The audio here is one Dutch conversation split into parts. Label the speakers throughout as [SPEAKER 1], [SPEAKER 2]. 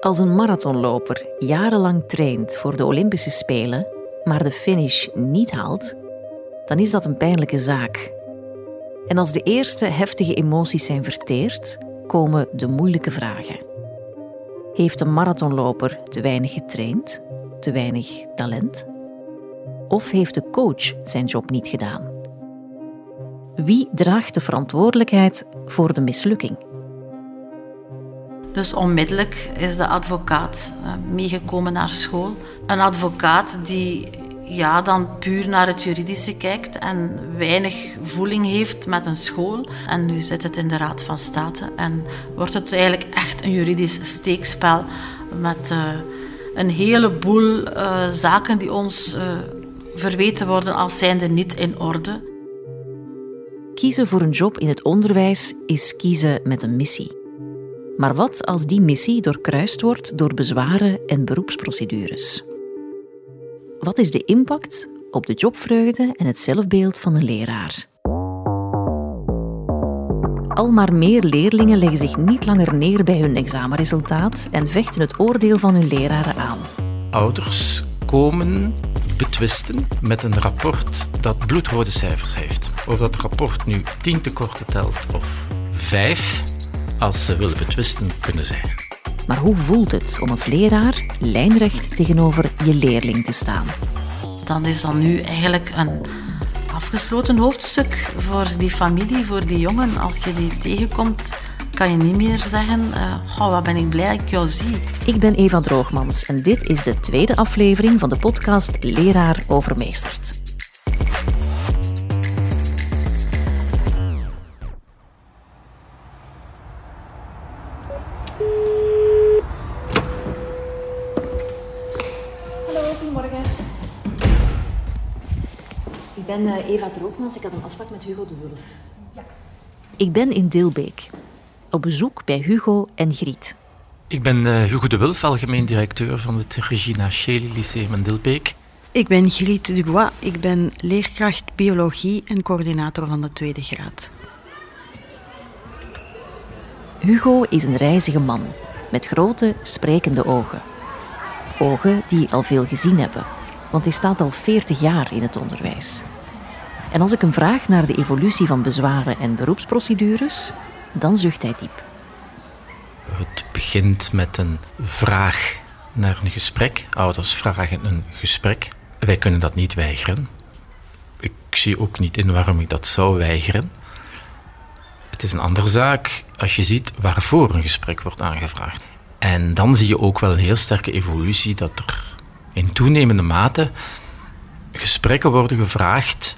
[SPEAKER 1] Als een marathonloper jarenlang traint voor de Olympische Spelen, maar de finish niet haalt, dan is dat een pijnlijke zaak. En als de eerste heftige emoties zijn verteerd, komen de moeilijke vragen. Heeft een marathonloper te weinig getraind, te weinig talent? Of heeft de coach zijn job niet gedaan? Wie draagt de verantwoordelijkheid voor de mislukking?
[SPEAKER 2] Dus onmiddellijk is de advocaat eh, meegekomen naar school. Een advocaat die ja, dan puur naar het juridische kijkt en weinig voeling heeft met een school. En nu zit het in de Raad van State en wordt het eigenlijk echt een juridisch steekspel met uh, een heleboel uh, zaken die ons verweten worden als zijnde niet in orde.
[SPEAKER 1] Kiezen voor een job in het onderwijs is kiezen met een missie. Maar wat als die missie doorkruist wordt door bezwaren en beroepsprocedures? Wat is de impact op de jobvreugde en het zelfbeeld van een leraar? Al maar meer leerlingen leggen zich niet langer neer bij hun examenresultaat en vechten het oordeel van hun leraren aan.
[SPEAKER 3] Ouders komen betwisten met een rapport dat bloedrode cijfers heeft. Of dat rapport nu tien tekorten telt of vijf, als ze willen betwisten, kunnen zij.
[SPEAKER 1] Maar hoe voelt het om als leraar lijnrecht tegenover je leerling te staan?
[SPEAKER 2] Dan is dat nu eigenlijk een afgesloten hoofdstuk voor die familie, voor die jongen. Als je die tegenkomt, kan je niet meer zeggen: uh, wat ben ik blij dat ik jou zie.
[SPEAKER 1] Ik ben Eva Droogmans en dit is de tweede aflevering van de podcast Leraar Overmeesterd. Ik ben uh, Eva Droogmans. Ik had een afspraak met Hugo de Wulf. Ja. Ik ben in Dilbeek. Op bezoek bij Hugo en Griet.
[SPEAKER 3] Ik ben uh, Hugo de Wulf, algemeen directeur van het Regina Schely Lyceum in Dilbeek.
[SPEAKER 4] Ik ben Griet Dubois. Ik ben leerkracht biologie en coördinator van de tweede graad.
[SPEAKER 1] Hugo is een reizige man met grote, sprekende ogen. Ogen die al veel gezien hebben, want hij staat al 40 jaar in het onderwijs. En als ik hem vraag naar de evolutie van bezwaren en beroepsprocedures, dan zucht hij diep.
[SPEAKER 3] Het begint met een vraag naar een gesprek. Ouders vragen een gesprek. Wij kunnen dat niet weigeren. Ik zie ook niet in waarom ik dat zou weigeren. Het is een andere zaak als je ziet waarvoor een gesprek wordt aangevraagd. En dan zie je ook wel een heel sterke evolutie dat er in toenemende mate gesprekken worden gevraagd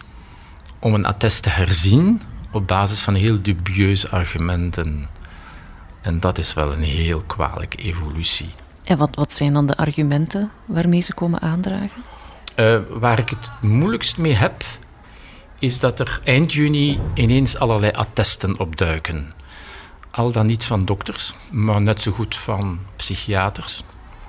[SPEAKER 3] om een attest te herzien op basis van heel dubieuze argumenten. En dat is wel een heel kwalijke evolutie.
[SPEAKER 1] En wat, wat zijn dan de argumenten waarmee ze komen aandragen?
[SPEAKER 3] Uh, waar ik het moeilijkst mee heb, is dat er eind juni ineens allerlei attesten opduiken. Al dan niet van dokters, maar net zo goed van psychiaters.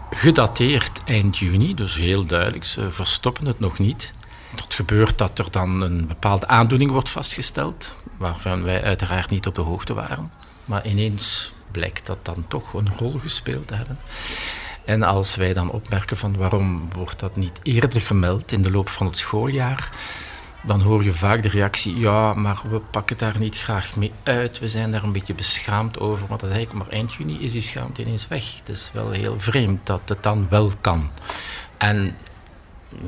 [SPEAKER 3] Gedateerd eind juni, dus heel duidelijk, ze verstoppen het nog niet. Het gebeurt dat er dan een bepaalde aandoening wordt vastgesteld, waarvan wij uiteraard niet op de hoogte waren. Maar ineens blijkt dat dan toch een rol gespeeld te hebben. En als wij dan opmerken van waarom wordt dat niet eerder gemeld in de loop van het schooljaar, dan hoor je vaak de reactie, ja, maar we pakken daar niet graag mee uit. We zijn daar een beetje beschaamd over. Maar dat eigenlijk maar eind juni is die schaamte ineens weg. Het is wel heel vreemd dat het dan wel kan. En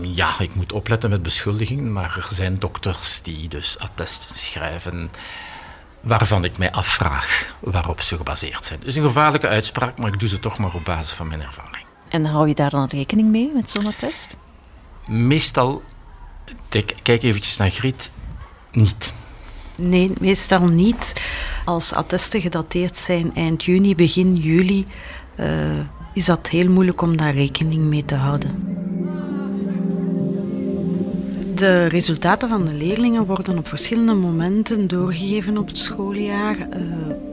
[SPEAKER 3] ja, ik moet opletten met beschuldigingen, maar er zijn dokters die dus attesten schrijven waarvan ik mij afvraag waarop ze gebaseerd zijn. Dus een gevaarlijke uitspraak, maar ik doe ze toch maar op basis van mijn ervaring.
[SPEAKER 1] En hou je daar dan rekening mee met zo'n attest?
[SPEAKER 3] Meestal, kijk eventjes naar Griet, niet.
[SPEAKER 4] Nee, meestal niet. Als attesten gedateerd zijn eind juni, begin juli, uh, is dat heel moeilijk om daar rekening mee te houden. De resultaten van de leerlingen worden op verschillende momenten doorgegeven op het schooljaar uh,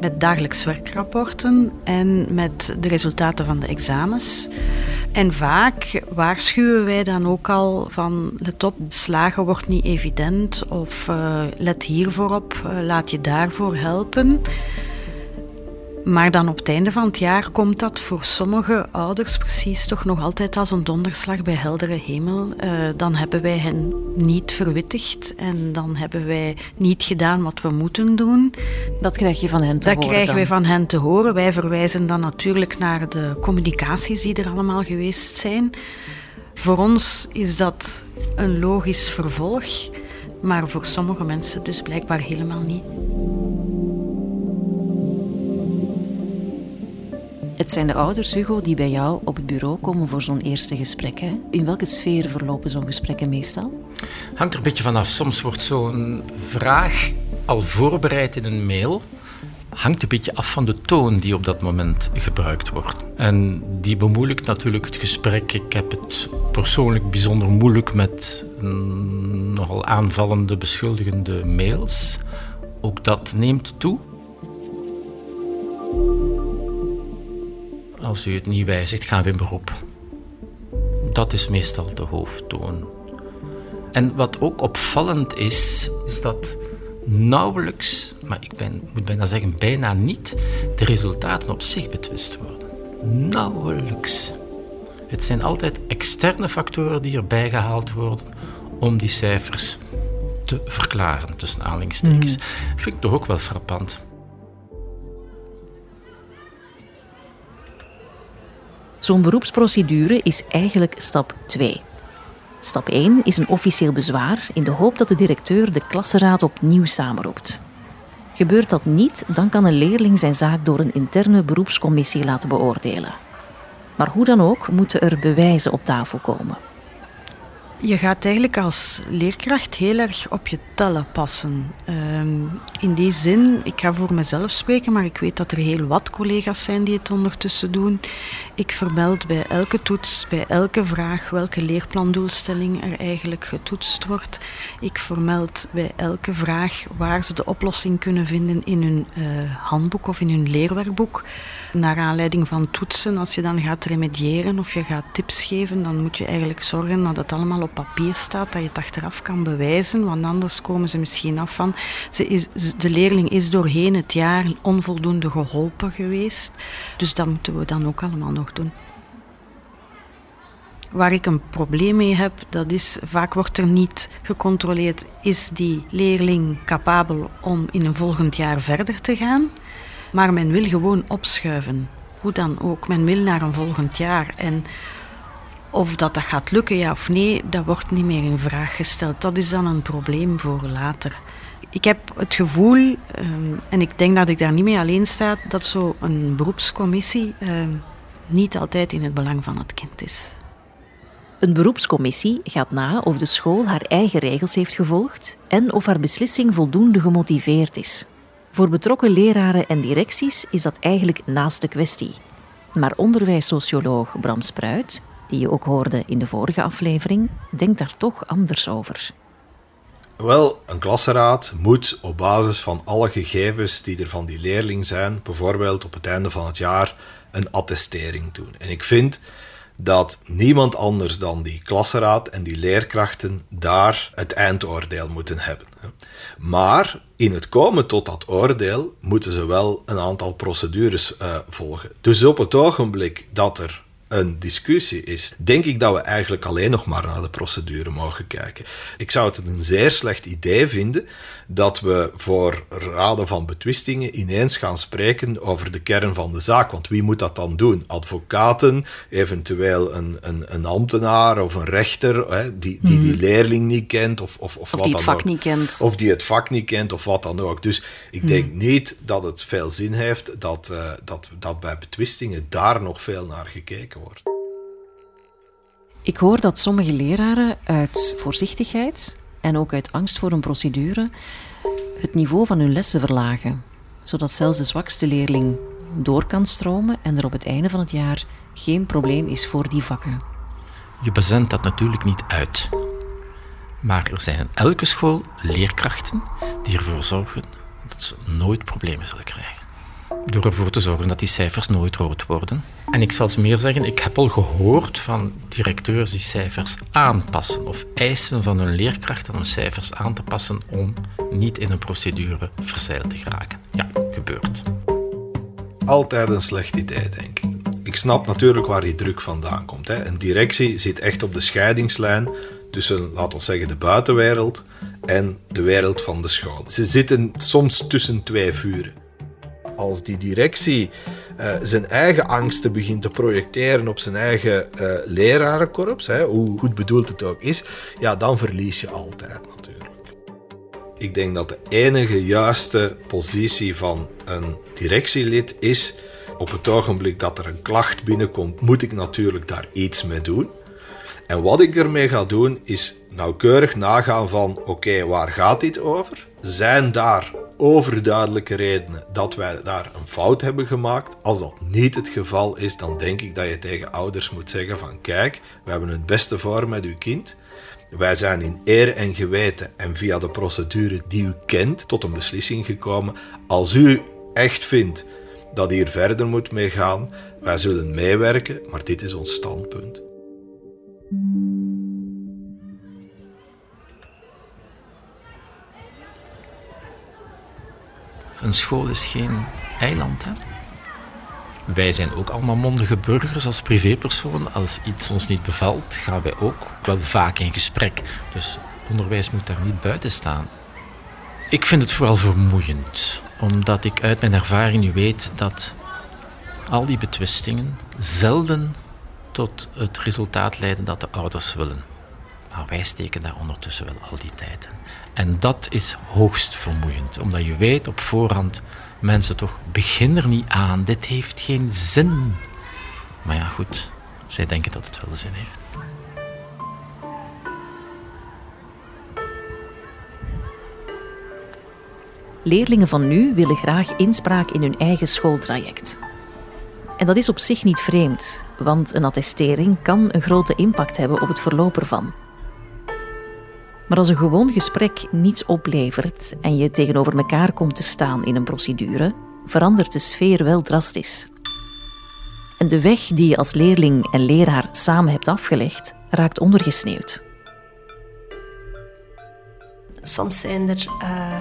[SPEAKER 4] met dagelijks werkrapporten en met de resultaten van de examens. En vaak waarschuwen wij dan ook al van let op, slagen wordt niet evident of uh, let hiervoor op, uh, laat je daarvoor helpen. Maar dan op het einde van het jaar komt dat voor sommige ouders precies toch nog altijd als een donderslag bij heldere hemel. Uh, dan hebben wij hen niet verwittigd en dan hebben wij niet gedaan wat we moeten doen.
[SPEAKER 1] Dat krijg je van hen te
[SPEAKER 4] dat
[SPEAKER 1] horen.
[SPEAKER 4] Dat krijgen
[SPEAKER 1] wij
[SPEAKER 4] van hen te horen. Wij verwijzen dan natuurlijk naar de communicaties die er allemaal geweest zijn. Voor ons is dat een logisch vervolg, maar voor sommige mensen dus blijkbaar helemaal niet.
[SPEAKER 1] Het zijn de ouders, Hugo, die bij jou op het bureau komen voor zo'n eerste gesprek. Hè? In welke sfeer verlopen zo'n gesprekken meestal?
[SPEAKER 3] Hangt er een beetje vanaf. Soms wordt zo'n vraag al voorbereid in een mail. Hangt een beetje af van de toon die op dat moment gebruikt wordt. En die bemoeilijkt natuurlijk het gesprek. Ik heb het persoonlijk bijzonder moeilijk met nogal aanvallende, beschuldigende mails. Ook dat neemt toe. Als u het niet wijzigt, gaan we in beroep. Dat is meestal de hoofdtoon. En wat ook opvallend is, is dat nauwelijks, maar ik ben, moet bijna zeggen bijna niet, de resultaten op zich betwist worden. Nauwelijks. Het zijn altijd externe factoren die erbij gehaald worden om die cijfers te verklaren, tussen aanhalingstekens. Mm. Vind ik toch ook wel frappant.
[SPEAKER 1] Zo'n beroepsprocedure is eigenlijk stap 2. Stap 1 is een officieel bezwaar in de hoop dat de directeur de klassenraad opnieuw samenroept. Gebeurt dat niet, dan kan een leerling zijn zaak door een interne beroepscommissie laten beoordelen. Maar hoe dan ook moeten er bewijzen op tafel komen.
[SPEAKER 4] Je gaat eigenlijk als leerkracht heel erg op je tellen passen. Ehm, in die zin, ik ga voor mezelf spreken, maar ik weet dat er heel wat collega's zijn die het ondertussen doen. Ik vermeld bij elke toets, bij elke vraag, welke leerplandoelstelling er eigenlijk getoetst wordt. Ik vermeld bij elke vraag waar ze de oplossing kunnen vinden in hun uh, handboek of in hun leerwerkboek. Naar aanleiding van toetsen, als je dan gaat remediëren of je gaat tips geven, dan moet je eigenlijk zorgen dat het allemaal op papier staat, dat je het achteraf kan bewijzen, want anders komen ze misschien af van ze is, de leerling is doorheen het jaar onvoldoende geholpen geweest. Dus dat moeten we dan ook allemaal nog doen. Waar ik een probleem mee heb, dat is vaak wordt er niet gecontroleerd, is die leerling capabel om in een volgend jaar verder te gaan. Maar men wil gewoon opschuiven. Hoe dan ook, men wil naar een volgend jaar. En of dat, dat gaat lukken, ja of nee, dat wordt niet meer in vraag gesteld. Dat is dan een probleem voor later. Ik heb het gevoel, ehm, en ik denk dat ik daar niet mee alleen sta, dat zo'n beroepscommissie ehm, niet altijd in het belang van het kind is.
[SPEAKER 1] Een beroepscommissie gaat na of de school haar eigen regels heeft gevolgd en of haar beslissing voldoende gemotiveerd is. Voor betrokken leraren en directies is dat eigenlijk naast de kwestie. Maar onderwijssocioloog Bram Spruit, die je ook hoorde in de vorige aflevering, denkt daar toch anders over.
[SPEAKER 5] Wel, een klassenraad moet op basis van alle gegevens die er van die leerling zijn, bijvoorbeeld op het einde van het jaar, een attestering doen. En ik vind dat niemand anders dan die klassenraad en die leerkrachten daar het eindoordeel moeten hebben. Maar in het komen tot dat oordeel moeten ze wel een aantal procedures uh, volgen. Dus op het ogenblik dat er een discussie is, denk ik dat we eigenlijk alleen nog maar naar de procedure mogen kijken. Ik zou het een zeer slecht idee vinden dat we voor raden van betwistingen ineens gaan spreken over de kern van de zaak. Want wie moet dat dan doen? Advocaten, eventueel een, een, een ambtenaar of een rechter hè, die, die die mhm. leerling niet kent of, of,
[SPEAKER 1] of,
[SPEAKER 5] of
[SPEAKER 1] die het vak niet kent.
[SPEAKER 5] Of die het vak niet kent of wat dan ook. Dus ik denk mhm. niet dat het veel zin heeft dat, uh, dat, dat bij betwistingen daar nog veel naar gekeken wordt.
[SPEAKER 1] Ik hoor dat sommige leraren uit voorzichtigheid en ook uit angst voor een procedure het niveau van hun lessen verlagen, zodat zelfs de zwakste leerling door kan stromen en er op het einde van het jaar geen probleem is voor die vakken.
[SPEAKER 3] Je bezendt dat natuurlijk niet uit. Maar er zijn in elke school leerkrachten die ervoor zorgen dat ze nooit problemen zullen krijgen door ervoor te zorgen dat die cijfers nooit rood worden. En ik zal meer zeggen, ik heb al gehoord van directeurs die cijfers aanpassen of eisen van hun leerkrachten om cijfers aan te passen om niet in een procedure verzeild te geraken. Ja, gebeurt.
[SPEAKER 5] altijd een slecht idee, denk ik. Ik snap natuurlijk waar die druk vandaan komt. Hè. Een directie zit echt op de scheidingslijn tussen, laten we zeggen, de buitenwereld en de wereld van de school. Ze zitten soms tussen twee vuren. Als die directie uh, zijn eigen angsten begint te projecteren op zijn eigen uh, lerarenkorps, hè, hoe goed bedoeld het ook is, ja, dan verlies je altijd natuurlijk. Ik denk dat de enige juiste positie van een directielid is op het ogenblik dat er een klacht binnenkomt, moet ik natuurlijk daar iets mee doen. En wat ik ermee ga doen, is nauwkeurig nagaan van oké, waar gaat dit over? Zijn daar overduidelijke redenen dat wij daar een fout hebben gemaakt? Als dat niet het geval is, dan denk ik dat je tegen ouders moet zeggen van kijk, we hebben het beste voor met uw kind. Wij zijn in eer en geweten en via de procedure die u kent tot een beslissing gekomen. Als u echt vindt dat hier verder moet mee gaan, wij zullen meewerken, maar dit is ons standpunt.
[SPEAKER 3] Een school is geen eiland. Hè? Wij zijn ook allemaal mondige burgers als privépersoon. Als iets ons niet bevalt, gaan wij ook wel vaak in gesprek. Dus onderwijs moet daar niet buiten staan. Ik vind het vooral vermoeiend, omdat ik uit mijn ervaring weet dat al die betwistingen zelden tot het resultaat leiden dat de ouders willen. Maar wij steken daar ondertussen wel al die tijd in. En dat is hoogst vermoeiend, omdat je weet op voorhand, mensen toch, begin er niet aan, dit heeft geen zin. Maar ja, goed, zij denken dat het wel zin heeft.
[SPEAKER 1] Leerlingen van nu willen graag inspraak in hun eigen schooltraject. En dat is op zich niet vreemd, want een attestering kan een grote impact hebben op het verloop ervan. Maar als een gewoon gesprek niets oplevert en je tegenover elkaar komt te staan in een procedure, verandert de sfeer wel drastisch. En de weg die je als leerling en leraar samen hebt afgelegd, raakt ondergesneeuwd.
[SPEAKER 6] Soms zijn er uh,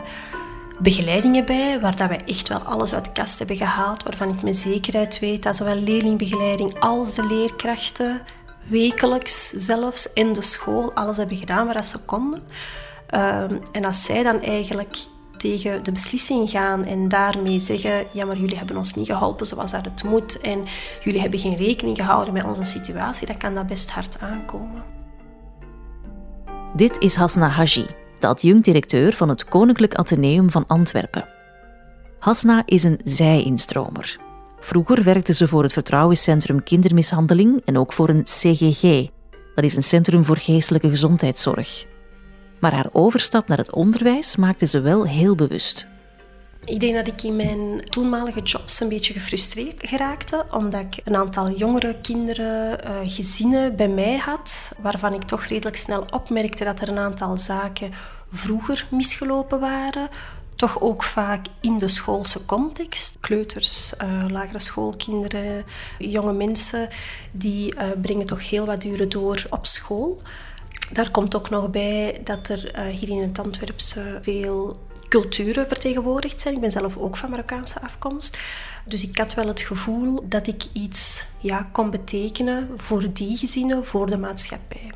[SPEAKER 6] begeleidingen bij waar dat wij echt wel alles uit de kast hebben gehaald, waarvan ik met zekerheid weet dat zowel leerlingbegeleiding als de leerkrachten wekelijks zelfs in de school alles hebben gedaan waar ze konden. Ehm, en als zij dan eigenlijk tegen de beslissing gaan en daarmee zeggen: Ja, maar jullie hebben ons niet geholpen zoals dat het moet en jullie hebben geen rekening gehouden met onze situatie, dan kan dat best hard aankomen.
[SPEAKER 1] Dit is Hasna Haji, de adjunct-directeur van het Koninklijk Atheneum van Antwerpen. Hasna is een zij-instromer. Vroeger werkte ze voor het Vertrouwenscentrum Kindermishandeling en ook voor een CGG. Dat is een Centrum voor Geestelijke Gezondheidszorg. Maar haar overstap naar het onderwijs maakte ze wel heel bewust.
[SPEAKER 6] Ik denk dat ik in mijn toenmalige jobs een beetje gefrustreerd geraakte, omdat ik een aantal jongere kinderen, uh, gezinnen bij mij had, waarvan ik toch redelijk snel opmerkte dat er een aantal zaken vroeger misgelopen waren, toch ook vaak in de schoolse context. Kleuters, uh, lagere schoolkinderen, jonge mensen, die uh, brengen toch heel wat uren door op school. Daar komt ook nog bij dat er uh, hier in het Antwerpse veel culturen vertegenwoordigd zijn. Ik ben zelf ook van Marokkaanse afkomst. Dus ik had wel het gevoel dat ik iets ja, kon betekenen voor die gezinnen, voor de maatschappij.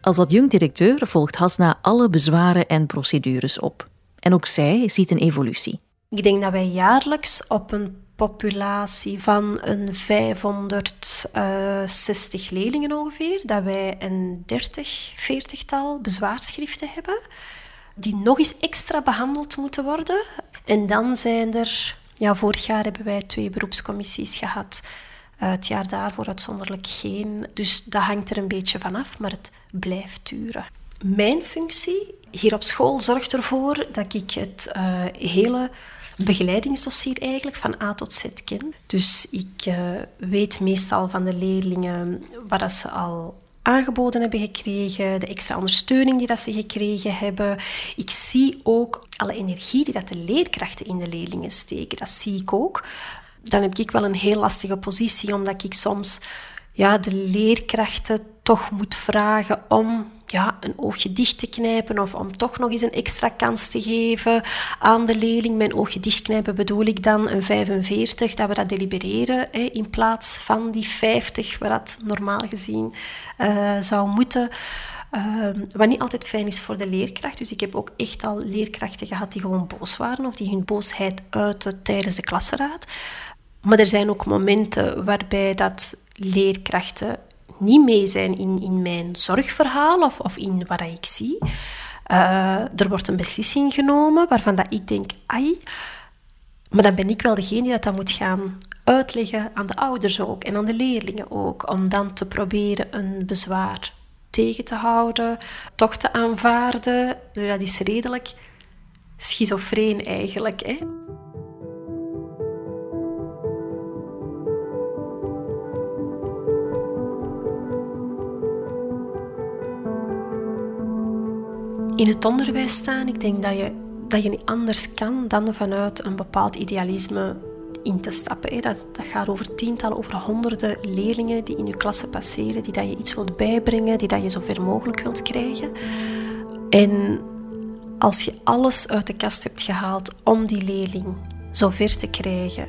[SPEAKER 1] Als adjunct-directeur volgt Hasna alle bezwaren en procedures op. En ook zij ziet een evolutie.
[SPEAKER 6] Ik denk dat wij jaarlijks op een populatie van een 560 leerlingen ongeveer, dat wij een 30, 40-tal bezwaarschriften hebben, die nog eens extra behandeld moeten worden. En dan zijn er, ja, vorig jaar hebben wij twee beroepscommissies gehad. Uh, het jaar daarvoor uitzonderlijk geen. Dus dat hangt er een beetje vanaf, maar het blijft duren. Mijn functie hier op school zorgt ervoor dat ik het uh, hele begeleidingsdossier eigenlijk van A tot Z ken. Dus ik uh, weet meestal van de leerlingen wat ze al aangeboden hebben gekregen, de extra ondersteuning die dat ze gekregen hebben. Ik zie ook alle energie die dat de leerkrachten in de leerlingen steken. Dat zie ik ook. Dan heb ik wel een heel lastige positie, omdat ik soms ja, de leerkrachten toch moet vragen om ja, een oogje dicht te knijpen of om toch nog eens een extra kans te geven aan de leerling. Mijn oogje dichtknijpen bedoel ik dan een 45, dat we dat delibereren hè, in plaats van die 50, waar dat normaal gezien uh, zou moeten. Uh, wat niet altijd fijn is voor de leerkracht. Dus ik heb ook echt al leerkrachten gehad die gewoon boos waren of die hun boosheid uiten tijdens de klassenraad. Maar er zijn ook momenten waarbij dat leerkrachten niet mee zijn in, in mijn zorgverhaal of, of in wat ik zie. Uh, er wordt een beslissing genomen waarvan dat ik denk, ai, maar dan ben ik wel degene die dat moet gaan uitleggen aan de ouders ook en aan de leerlingen ook, om dan te proberen een bezwaar tegen te houden, toch te aanvaarden. Dus dat is redelijk schizofreen eigenlijk. Hè? In het onderwijs staan, ik denk dat je, dat je niet anders kan dan vanuit een bepaald idealisme in te stappen. Dat, dat gaat over tientallen, over honderden leerlingen die in je klasse passeren, die dat je iets wilt bijbrengen, die dat je zo ver mogelijk wilt krijgen. En als je alles uit de kast hebt gehaald om die leerling zo ver te krijgen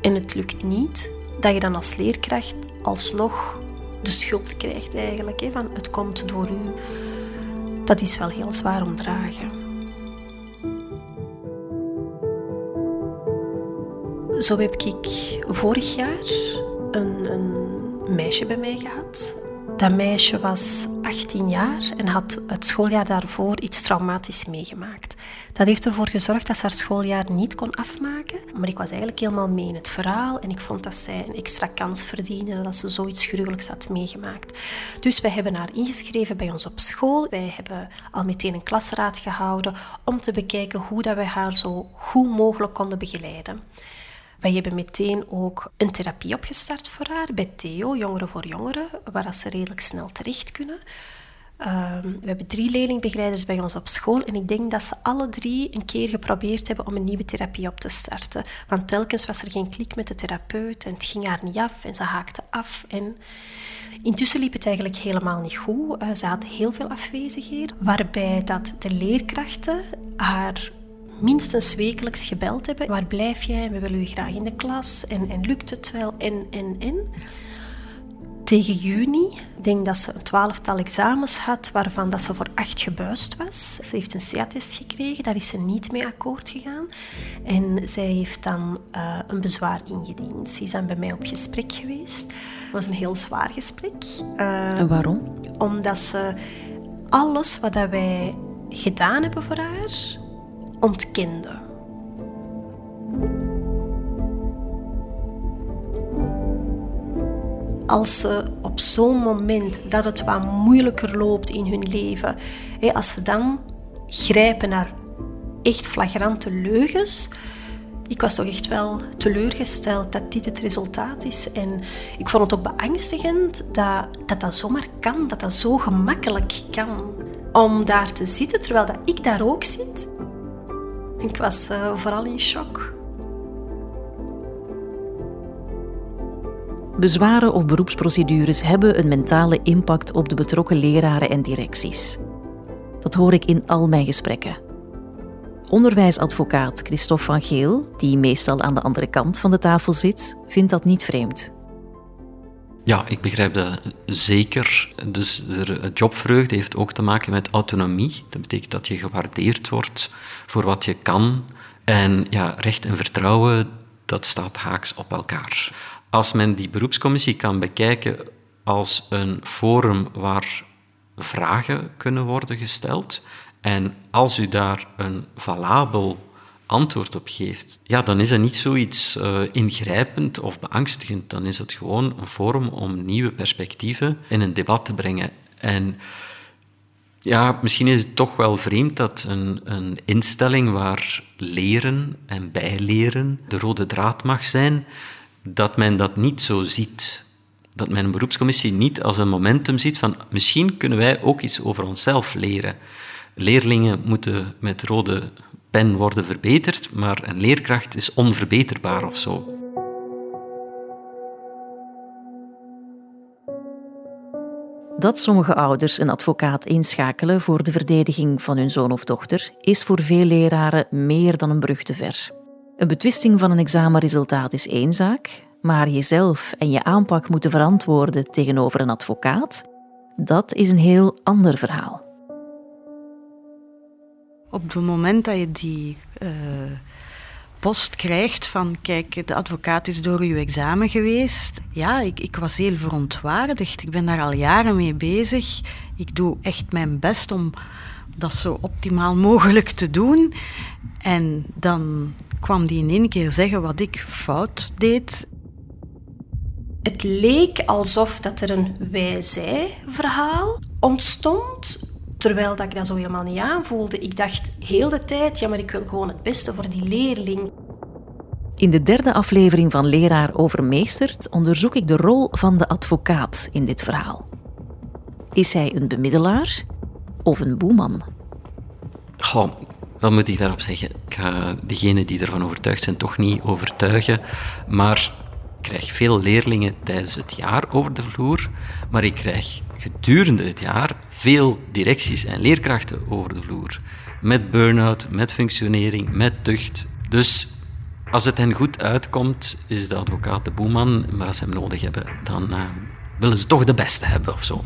[SPEAKER 6] en het lukt niet, dat je dan als leerkracht alsnog de schuld krijgt eigenlijk. Van het komt door u dat is wel heel zwaar om dragen. Zo heb ik vorig jaar een, een meisje bij mij gehad dat meisje was 18 jaar en had het schooljaar daarvoor iets traumatisch meegemaakt. Dat heeft ervoor gezorgd dat ze haar schooljaar niet kon afmaken. Maar ik was eigenlijk helemaal mee in het verhaal en ik vond dat zij een extra kans verdiende en dat ze zoiets gruwelijks had meegemaakt. Dus wij hebben haar ingeschreven bij ons op school. Wij hebben al meteen een klasraad gehouden om te bekijken hoe dat wij haar zo goed mogelijk konden begeleiden. Wij hebben meteen ook een therapie opgestart voor haar bij Theo, Jongeren voor Jongeren, waar ze redelijk snel terecht kunnen. Ehm, we hebben drie leerlingbegeleiders bij ons op school en ik denk dat ze alle drie een keer geprobeerd hebben om een nieuwe therapie op te starten. Want telkens was er geen klik met de therapeut en het ging haar niet af en ze haakte af. En intussen liep het eigenlijk helemaal niet goed. Uh, ze had heel veel afwezigheden, waarbij dat de leerkrachten haar minstens wekelijks gebeld hebben. Waar blijf jij? We willen u graag in de klas. En, en lukt het wel? En, en, en. Tegen juni, ik denk dat ze een twaalftal examens had, waarvan dat ze voor acht gebuist was. Ze heeft een CA-test gekregen, daar is ze niet mee akkoord gegaan. En zij heeft dan uh, een bezwaar ingediend. Ze is dan bij mij op gesprek geweest. Het was een heel zwaar gesprek.
[SPEAKER 1] Uh, en waarom?
[SPEAKER 6] Omdat ze alles wat wij gedaan hebben voor haar, ontkende. Als ze op zo'n moment dat het wat moeilijker loopt in hun leven, als ze dan grijpen naar echt flagrante leugens, ik was toch echt wel teleurgesteld dat dit het resultaat is. En ik vond het ook beangstigend dat dat, dat zomaar kan, dat dat zo gemakkelijk kan. Om daar te zitten terwijl dat ik daar ook zit ik was uh, vooral in shock.
[SPEAKER 1] Bezwaren of beroepsprocedures hebben een mentale impact op de betrokken leraren en directies. Dat hoor ik in al mijn gesprekken. Onderwijsadvocaat Christophe van Geel, die meestal aan de andere kant van de tafel zit, vindt dat niet vreemd.
[SPEAKER 7] Ja, ik begrijp dat zeker. Dus de jobvreugde heeft ook te maken met autonomie. Dat betekent dat je gewaardeerd wordt voor wat je kan. En ja, recht en vertrouwen, dat staat haaks op elkaar. Als men die beroepscommissie kan bekijken als een forum waar vragen kunnen worden gesteld, en als u daar een valabel antwoord op geeft, ja, dan is dat niet zoiets uh, ingrijpend of beangstigend. Dan is het gewoon een forum om nieuwe perspectieven in een debat te brengen. En ja, misschien is het toch wel vreemd dat een, een instelling waar leren en bijleren de rode draad mag zijn, dat men dat niet zo ziet. Dat men een beroepscommissie niet als een momentum ziet van misschien kunnen wij ook iets over onszelf leren. Leerlingen moeten met rode pen worden verbeterd, maar een leerkracht is onverbeterbaar of zo.
[SPEAKER 1] Dat sommige ouders een advocaat inschakelen voor de verdediging van hun zoon of dochter is voor veel leraren meer dan een brug te ver. Een betwisting van een examenresultaat is één zaak, maar jezelf en je aanpak moeten verantwoorden tegenover een advocaat, dat is een heel ander verhaal.
[SPEAKER 4] Op het moment dat je die uh, post krijgt van kijk, de advocaat is door uw examen geweest. Ja, ik, ik was heel verontwaardigd. Ik ben daar al jaren mee bezig. Ik doe echt mijn best om dat zo optimaal mogelijk te doen. En dan kwam die in één keer zeggen wat ik fout deed.
[SPEAKER 6] Het leek alsof dat er een wij-zij-verhaal ontstond, terwijl dat ik dat zo helemaal niet aanvoelde. Ik dacht heel de tijd, ja, maar ik wil gewoon het beste voor die leerling.
[SPEAKER 1] In de derde aflevering van Leraar Overmeesterd onderzoek ik de rol van de advocaat in dit verhaal. Is hij een bemiddelaar of een boeman?
[SPEAKER 7] Goh, wat moet ik daarop zeggen? Ik ga degenen die ervan overtuigd zijn toch niet overtuigen, maar krijg veel leerlingen tijdens het jaar over de vloer, maar ik krijg gedurende het jaar veel directies en leerkrachten over de vloer. Met burn-out, met functionering, met tucht. Dus als het hen goed uitkomt, is de advocaat de boeman, maar als ze hem nodig hebben, dan uh, willen ze toch de beste hebben of zo.